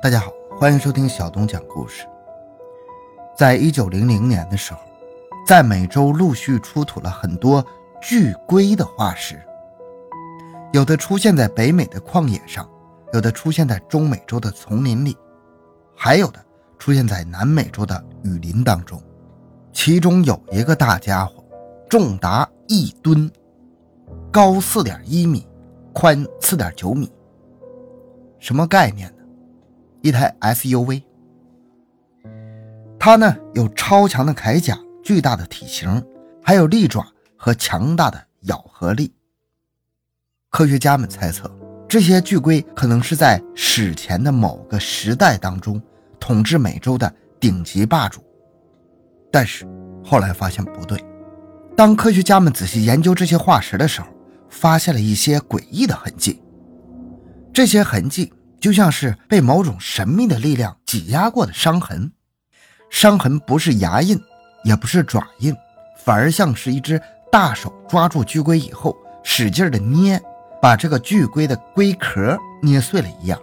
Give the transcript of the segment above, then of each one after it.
大家好，欢迎收听小东讲故事。在一九零零年的时候，在美洲陆续出土了很多巨龟的化石，有的出现在北美的旷野上，有的出现在中美洲的丛林里，还有的出现在南美洲的雨林当中。其中有一个大家伙，重达一吨，高四点一米，宽四点九米。什么概念？一台 SUV。它呢有超强的铠甲、巨大的体型，还有利爪和强大的咬合力。科学家们猜测，这些巨龟可能是在史前的某个时代当中统治美洲的顶级霸主。但是后来发现不对，当科学家们仔细研究这些化石的时候，发现了一些诡异的痕迹。这些痕迹就像是被某种神秘的力量挤压过的伤痕，伤痕不是牙印，也不是爪印，反而像是一只大手抓住巨龟以后，使劲的捏，把这个巨龟的龟壳捏碎了一样。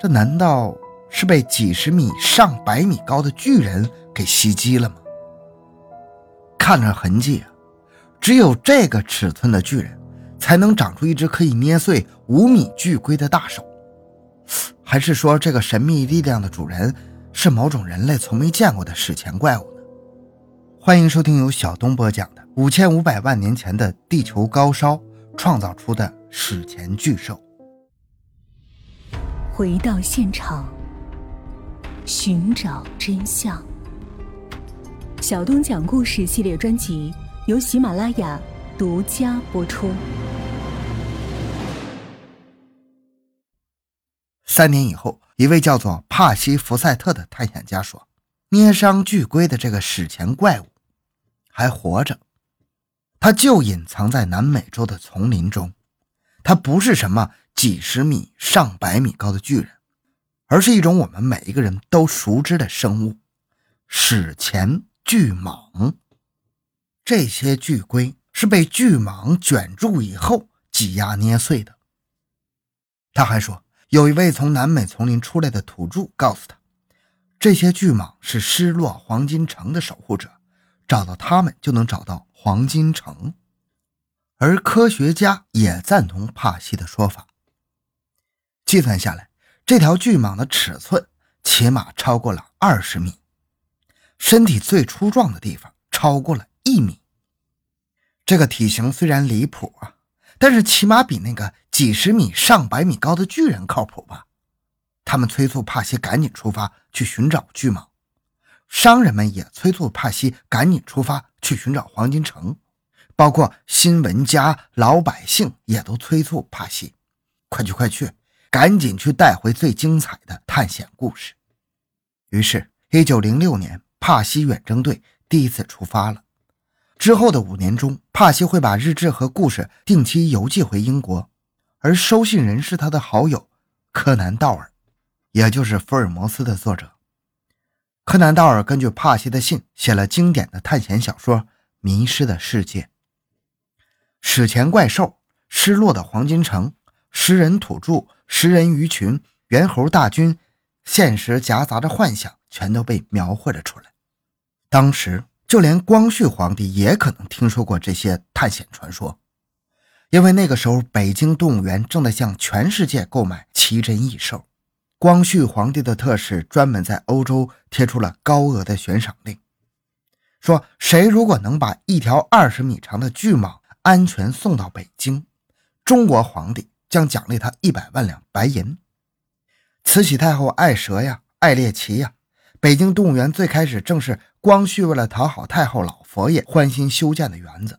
这难道是被几十米、上百米高的巨人给袭击了吗？看着痕迹啊，只有这个尺寸的巨人。才能长出一只可以捏碎五米巨龟的大手，还是说这个神秘力量的主人是某种人类从没见过的史前怪物呢？欢迎收听由小东播讲的五千五百万年前的地球高烧创造出的史前巨兽。回到现场，寻找真相。小东讲故事系列专辑由喜马拉雅独家播出。三年以后，一位叫做帕西·福赛特的探险家说：“捏伤巨龟的这个史前怪物还活着，它就隐藏在南美洲的丛林中。它不是什么几十米、上百米高的巨人，而是一种我们每一个人都熟知的生物——史前巨蟒。这些巨龟是被巨蟒卷住以后挤压捏碎的。”他还说。有一位从南美丛林出来的土著告诉他，这些巨蟒是失落黄金城的守护者，找到他们就能找到黄金城。而科学家也赞同帕西的说法。计算下来，这条巨蟒的尺寸起码超过了二十米，身体最粗壮的地方超过了一米。这个体型虽然离谱啊。但是起码比那个几十米、上百米高的巨人靠谱吧？他们催促帕西赶紧出发去寻找巨蟒，商人们也催促帕西赶紧出发去寻找黄金城，包括新闻家、老百姓也都催促帕西：“快去快去，赶紧去带回最精彩的探险故事。”于是，一九零六年，帕西远征队第一次出发了。之后的五年中，帕西会把日志和故事定期邮寄回英国，而收信人是他的好友柯南·道尔，也就是福尔摩斯的作者。柯南·道尔根据帕西的信写了经典的探险小说《迷失的世界》。史前怪兽、失落的黄金城、食人土著、食人鱼群、猿猴大军，现实夹杂着幻想，全都被描绘了出来。当时。就连光绪皇帝也可能听说过这些探险传说，因为那个时候北京动物园正在向全世界购买奇珍异兽，光绪皇帝的特使专门在欧洲贴出了高额的悬赏令，说谁如果能把一条二十米长的巨蟒安全送到北京，中国皇帝将奖励他一百万两白银。慈禧太后爱蛇呀，爱猎奇呀。北京动物园最开始正是光绪为了讨好太后老佛爷欢心修建的园子。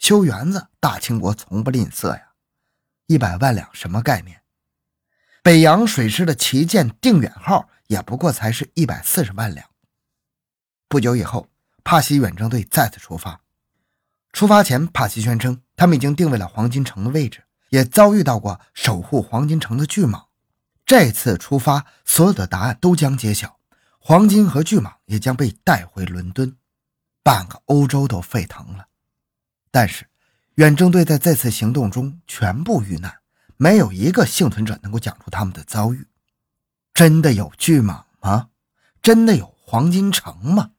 修园子，大清国从不吝啬呀，一百万两什么概念？北洋水师的旗舰定远号也不过才是一百四十万两。不久以后，帕西远征队再次出发。出发前，帕西宣称他们已经定位了黄金城的位置，也遭遇到过守护黄金城的巨蟒。这次出发，所有的答案都将揭晓，黄金和巨蟒也将被带回伦敦，半个欧洲都沸腾了。但是，远征队在这次行动中全部遇难，没有一个幸存者能够讲出他们的遭遇。真的有巨蟒吗？真的有黄金城吗？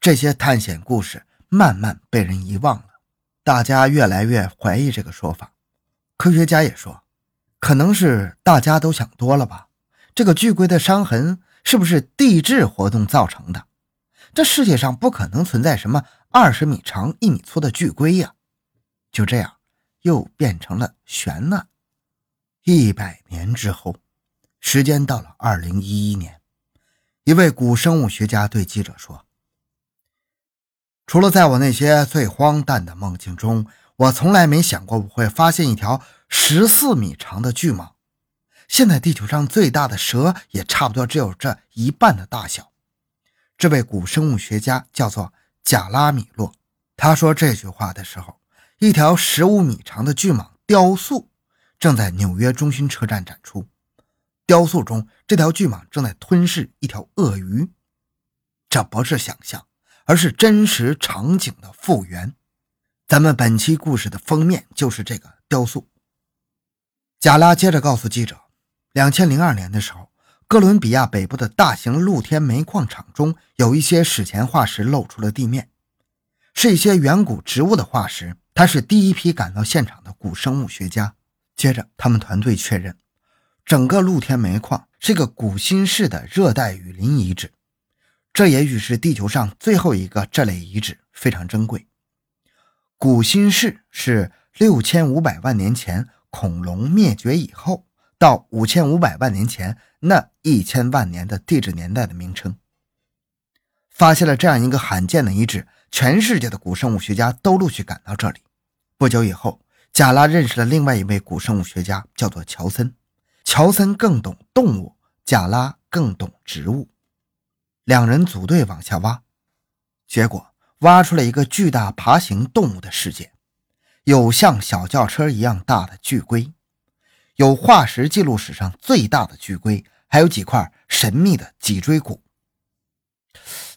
这些探险故事慢慢被人遗忘了，大家越来越怀疑这个说法。科学家也说，可能是大家都想多了吧。这个巨龟的伤痕是不是地质活动造成的？这世界上不可能存在什么二十米长、一米粗的巨龟呀！就这样，又变成了悬案。一百年之后，时间到了二零一一年，一位古生物学家对记者说：“除了在我那些最荒诞的梦境中，我从来没想过我会发现一条十四米长的巨蟒。”现在地球上最大的蛇也差不多只有这一半的大小。这位古生物学家叫做贾拉米洛。他说这句话的时候，一条十五米长的巨蟒雕塑正在纽约中心车站展出。雕塑中，这条巨蟒正在吞噬一条鳄鱼。这不是想象，而是真实场景的复原。咱们本期故事的封面就是这个雕塑。贾拉接着告诉记者。两千零二年的时候，哥伦比亚北部的大型露天煤矿场中有一些史前化石露出了地面，是一些远古植物的化石。他是第一批赶到现场的古生物学家。接着，他们团队确认，整个露天煤矿是个古新世的热带雨林遗址，这也许是地球上最后一个这类遗址，非常珍贵。古新世是六千五百万年前恐龙灭绝以后。到五千五百万年前那一千万年的地质年代的名称，发现了这样一个罕见的遗址，全世界的古生物学家都陆续赶到这里。不久以后，贾拉认识了另外一位古生物学家，叫做乔森。乔森更懂动物，贾拉更懂植物。两人组队往下挖，结果挖出了一个巨大爬行动物的世界，有像小轿车一样大的巨龟。有化石记录史上最大的巨龟，还有几块神秘的脊椎骨。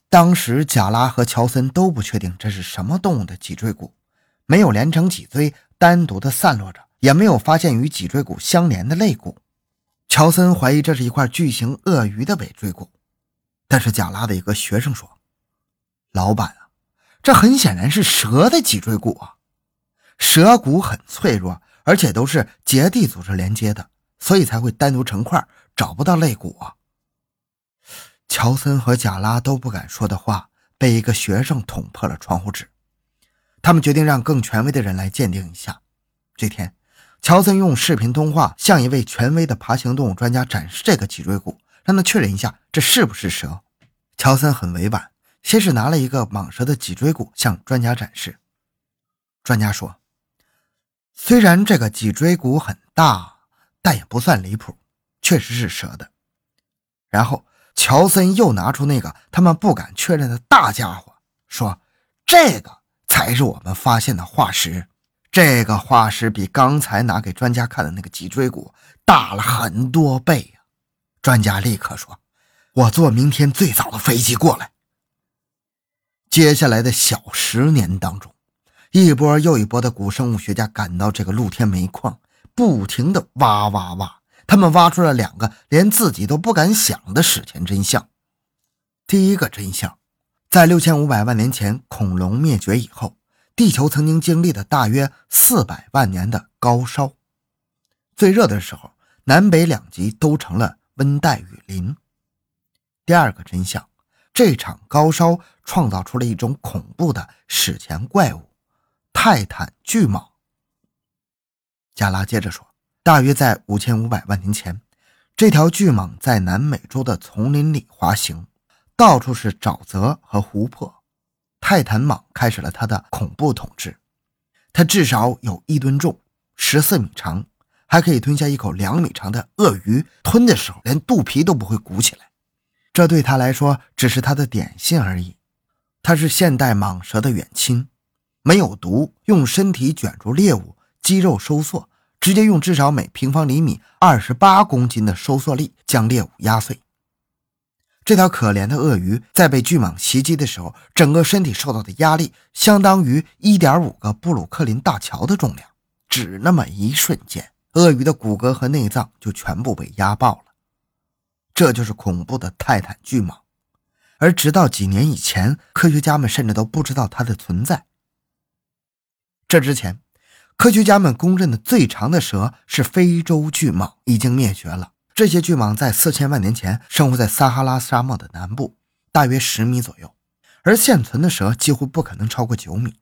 当时贾拉和乔森都不确定这是什么动物的脊椎骨，没有连成脊椎单独的散落着，也没有发现与脊椎骨相连的肋骨。乔森怀疑这是一块巨型鳄鱼的尾椎骨，但是贾拉的一个学生说：“老板啊，这很显然是蛇的脊椎骨啊，蛇骨很脆弱。”而且都是结缔组织连接的，所以才会单独成块，找不到肋骨。乔森和贾拉都不敢说的话，被一个学生捅破了窗户纸。他们决定让更权威的人来鉴定一下。这天，乔森用视频通话向一位权威的爬行动物专家展示这个脊椎骨，让他确认一下这是不是蛇。乔森很委婉，先是拿了一个蟒蛇的脊椎骨向专家展示。专家说。虽然这个脊椎骨很大，但也不算离谱，确实是蛇的。然后乔森又拿出那个他们不敢确认的大家伙，说：“这个才是我们发现的化石。这个化石比刚才拿给专家看的那个脊椎骨大了很多倍呀！”专家立刻说：“我坐明天最早的飞机过来。”接下来的小十年当中。一波又一波的古生物学家赶到这个露天煤矿，不停地挖挖挖。他们挖出了两个连自己都不敢想的史前真相。第一个真相，在六千五百万年前恐龙灭绝以后，地球曾经经历了大约四百万年的高烧。最热的时候，南北两极都成了温带雨林。第二个真相，这场高烧创造出了一种恐怖的史前怪物。泰坦巨蟒。加拉接着说：“大约在五千五百万年前，这条巨蟒在南美洲的丛林里滑行，到处是沼泽和湖泊。泰坦蟒开始了它的恐怖统治。它至少有一吨重，十四米长，还可以吞下一口两米长的鳄鱼。吞的时候，连肚皮都不会鼓起来。这对它来说只是它的点心而已。它是现代蟒蛇的远亲。”没有毒，用身体卷住猎物，肌肉收缩，直接用至少每平方厘米二十八公斤的收缩力将猎物压碎。这条可怜的鳄鱼在被巨蟒袭击的时候，整个身体受到的压力相当于一点五个布鲁克林大桥的重量，只那么一瞬间。鳄鱼的骨骼和内脏就全部被压爆了。这就是恐怖的泰坦巨蟒，而直到几年以前，科学家们甚至都不知道它的存在。这之前，科学家们公认的最长的蛇是非洲巨蟒，已经灭绝了。这些巨蟒在四千万年前生活在撒哈拉沙漠的南部，大约十米左右，而现存的蛇几乎不可能超过九米。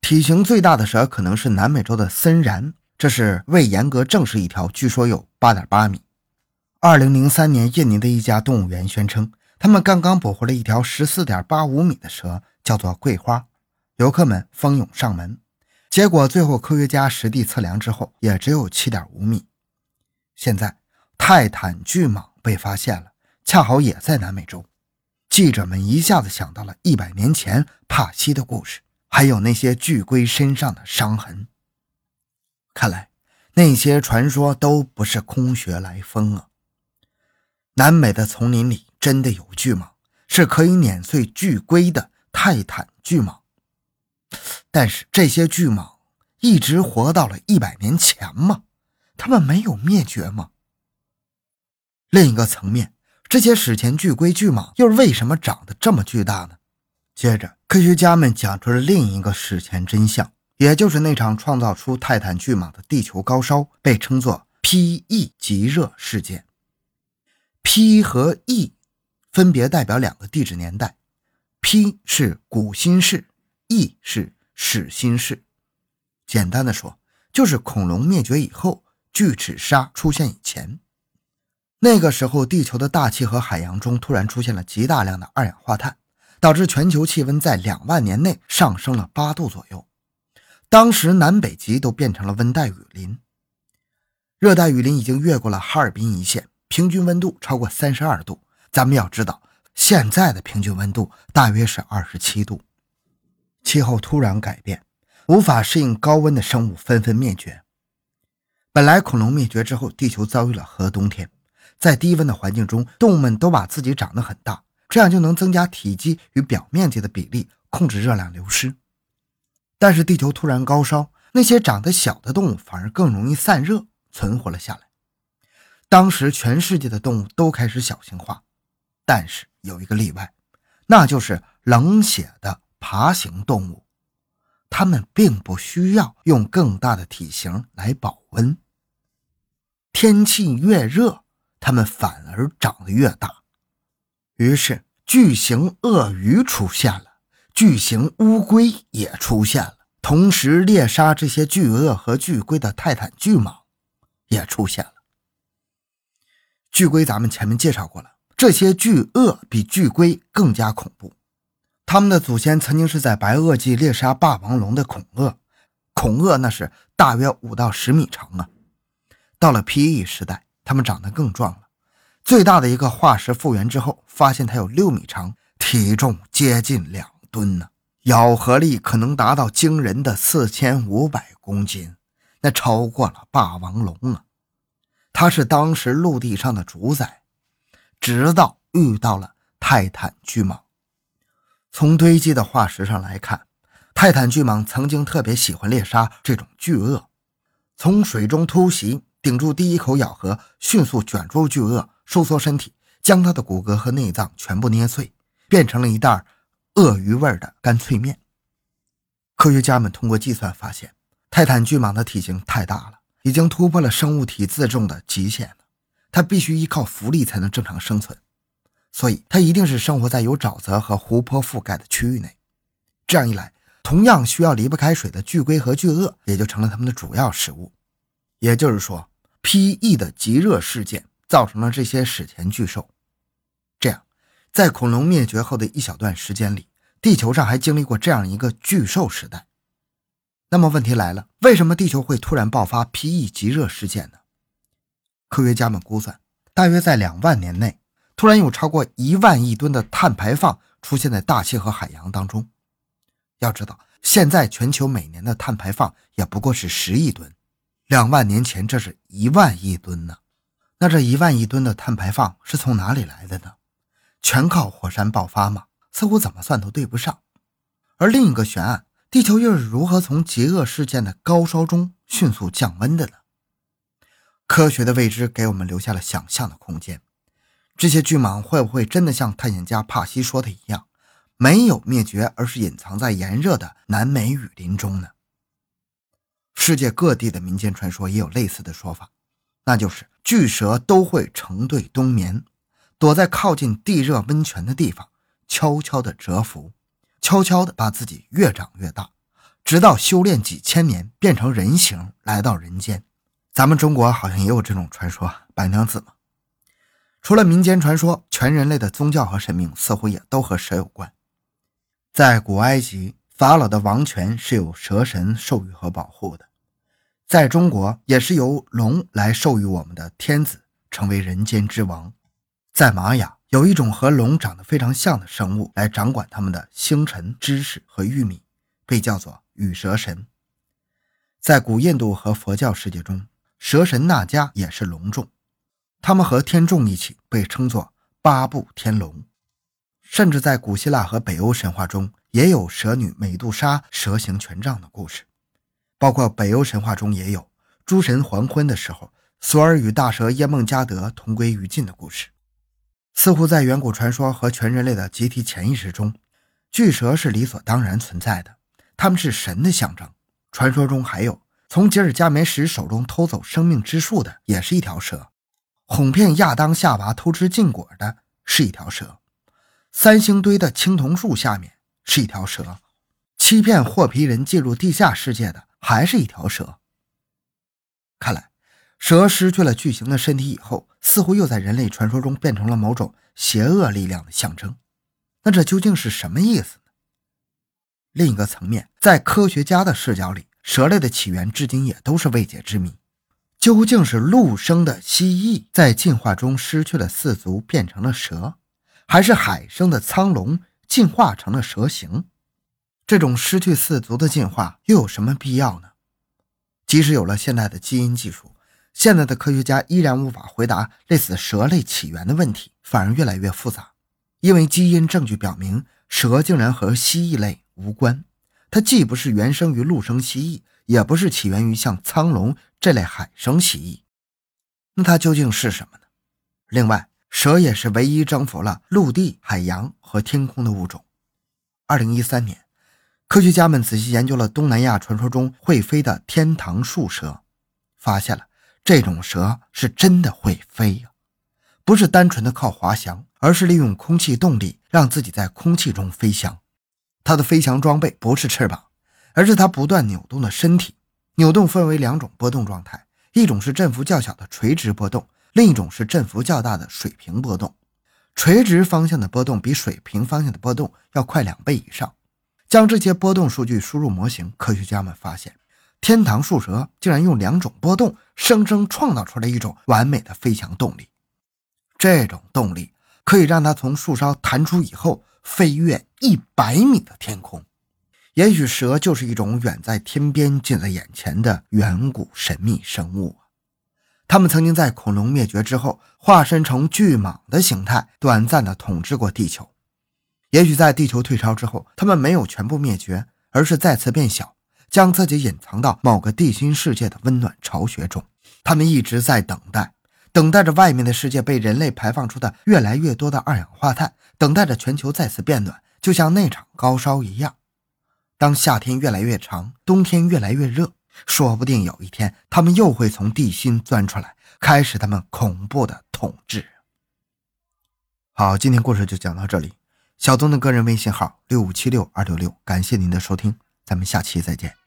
体型最大的蛇可能是南美洲的森蚺，这是未严格证实一条，据说有八点八米。二零零三年，印尼的一家动物园宣称，他们刚刚捕获了一条十四点八五米的蛇，叫做桂花。游客们蜂拥上门，结果最后科学家实地测量之后，也只有七点五米。现在泰坦巨蟒被发现了，恰好也在南美洲。记者们一下子想到了一百年前帕西的故事。还有那些巨龟身上的伤痕，看来那些传说都不是空穴来风啊！南美的丛林里真的有巨蟒，是可以碾碎巨龟的泰坦巨蟒。但是这些巨蟒一直活到了一百年前吗？它们没有灭绝吗？另一个层面，这些史前巨龟巨蟒又是为什么长得这么巨大呢？接着，科学家们讲出了另一个史前真相，也就是那场创造出泰坦巨蟒的地球高烧，被称作 P-E 极热事件。P 和 E 分别代表两个地质年代，P 是古新世，E 是始新世。简单的说，就是恐龙灭绝以后，巨齿鲨出现以前。那个时候，地球的大气和海洋中突然出现了极大量的二氧化碳。导致全球气温在两万年内上升了八度左右，当时南北极都变成了温带雨林，热带雨林已经越过了哈尔滨一线，平均温度超过三十二度。咱们要知道，现在的平均温度大约是二十七度。气候突然改变，无法适应高温的生物纷纷灭绝。本来恐龙灭绝之后，地球遭遇了核冬天，在低温的环境中，动物们都把自己长得很大。这样就能增加体积与表面积的比例，控制热量流失。但是地球突然高烧，那些长得小的动物反而更容易散热，存活了下来。当时全世界的动物都开始小型化，但是有一个例外，那就是冷血的爬行动物，它们并不需要用更大的体型来保温。天气越热，它们反而长得越大。于是，巨型鳄鱼出现了，巨型乌龟也出现了，同时猎杀这些巨鳄和巨龟的泰坦巨蟒也出现了。巨龟咱们前面介绍过了，这些巨鳄比巨龟更加恐怖。他们的祖先曾经是在白垩纪猎杀霸王龙的恐鳄，恐鳄那是大约五到十米长啊。到了 P.E 时代，它们长得更壮了。最大的一个化石复原之后，发现它有六米长，体重接近两吨呢，咬合力可能达到惊人的四千五百公斤，那超过了霸王龙啊！它是当时陆地上的主宰，直到遇到了泰坦巨蟒。从堆积的化石上来看，泰坦巨蟒曾经特别喜欢猎杀这种巨鳄，从水中突袭，顶住第一口咬合，迅速卷入巨鳄。收缩身体，将它的骨骼和内脏全部捏碎，变成了一袋鳄鱼味的干脆面。科学家们通过计算发现，泰坦巨蟒的体型太大了，已经突破了生物体自重的极限了。它必须依靠浮力才能正常生存，所以它一定是生活在有沼泽和湖泊覆盖的区域内。这样一来，同样需要离不开水的巨龟和巨鳄也就成了它们的主要食物。也就是说，P.E. 的极热事件。造成了这些史前巨兽。这样，在恐龙灭绝后的一小段时间里，地球上还经历过这样一个巨兽时代。那么问题来了，为什么地球会突然爆发 P.E. 极热事件呢？科学家们估算，大约在两万年内，突然有超过一万亿吨的碳排放出现在大气和海洋当中。要知道，现在全球每年的碳排放也不过是十亿吨，两万年前这是一万亿吨呢。那这一万亿吨的碳排放是从哪里来的呢？全靠火山爆发吗？似乎怎么算都对不上。而另一个悬案，地球又是如何从极恶事件的高烧中迅速降温的呢？科学的未知给我们留下了想象的空间。这些巨蟒会不会真的像探险家帕西说的一样，没有灭绝，而是隐藏在炎热的南美雨林中呢？世界各地的民间传说也有类似的说法，那就是巨蛇都会成对冬眠，躲在靠近地热温泉的地方，悄悄地蛰伏，悄悄地把自己越长越大，直到修炼几千年变成人形来到人间。咱们中国好像也有这种传说，白娘子嘛。除了民间传说，全人类的宗教和神明似乎也都和蛇有关。在古埃及，法老的王权是由蛇神授予和保护的；在中国，也是由龙来授予我们的天子，成为人间之王。在玛雅，有一种和龙长得非常像的生物来掌管他们的星辰、知识和玉米，被叫做羽蛇神。在古印度和佛教世界中，蛇神那迦也是龙种。他们和天众一起被称作八部天龙，甚至在古希腊和北欧神话中也有蛇女美杜莎蛇形权杖的故事，包括北欧神话中也有诸神黄昏的时候，索尔与大蛇耶梦加德同归于尽的故事。似乎在远古传说和全人类的集体潜意识中，巨蛇是理所当然存在的，他们是神的象征。传说中还有从吉尔加美什手中偷走生命之树的，也是一条蛇。哄骗亚当夏娃偷吃禁果的是一条蛇，三星堆的青铜树下面是一条蛇，欺骗霍皮人进入地下世界的还是一条蛇。看来，蛇失去了巨型的身体以后，似乎又在人类传说中变成了某种邪恶力量的象征。那这究竟是什么意思呢？另一个层面，在科学家的视角里，蛇类的起源至今也都是未解之谜。究竟是陆生的蜥蜴在进化中失去了四足变成了蛇，还是海生的苍龙进化成了蛇形？这种失去四足的进化又有什么必要呢？即使有了现代的基因技术，现在的科学家依然无法回答类似蛇类起源的问题，反而越来越复杂。因为基因证据表明，蛇竟然和蜥蜴类无关，它既不是原生于陆生蜥蜴。也不是起源于像苍龙这类海生蜥蜴，那它究竟是什么呢？另外，蛇也是唯一征服了陆地、海洋和天空的物种。二零一三年，科学家们仔细研究了东南亚传说中会飞的天堂树蛇，发现了这种蛇是真的会飞呀，不是单纯的靠滑翔，而是利用空气动力让自己在空气中飞翔。它的飞翔装备不是翅膀。而是它不断扭动的身体，扭动分为两种波动状态，一种是振幅较小的垂直波动，另一种是振幅较大的水平波动。垂直方向的波动比水平方向的波动要快两倍以上。将这些波动数据输入模型，科学家们发现，天堂树蛇竟然用两种波动生生创造出来一种完美的飞翔动力。这种动力可以让它从树梢弹出以后，飞越一百米的天空。也许蛇就是一种远在天边、近在眼前的远古神秘生物啊！它们曾经在恐龙灭绝之后，化身成巨蟒的形态，短暂的统治过地球。也许在地球退潮之后，它们没有全部灭绝，而是再次变小，将自己隐藏到某个地心世界的温暖巢穴中。它们一直在等待，等待着外面的世界被人类排放出的越来越多的二氧化碳，等待着全球再次变暖，就像那场高烧一样。当夏天越来越长，冬天越来越热，说不定有一天，他们又会从地心钻出来，开始他们恐怖的统治。好，今天故事就讲到这里。小东的个人微信号六五七六二六六，感谢您的收听，咱们下期再见。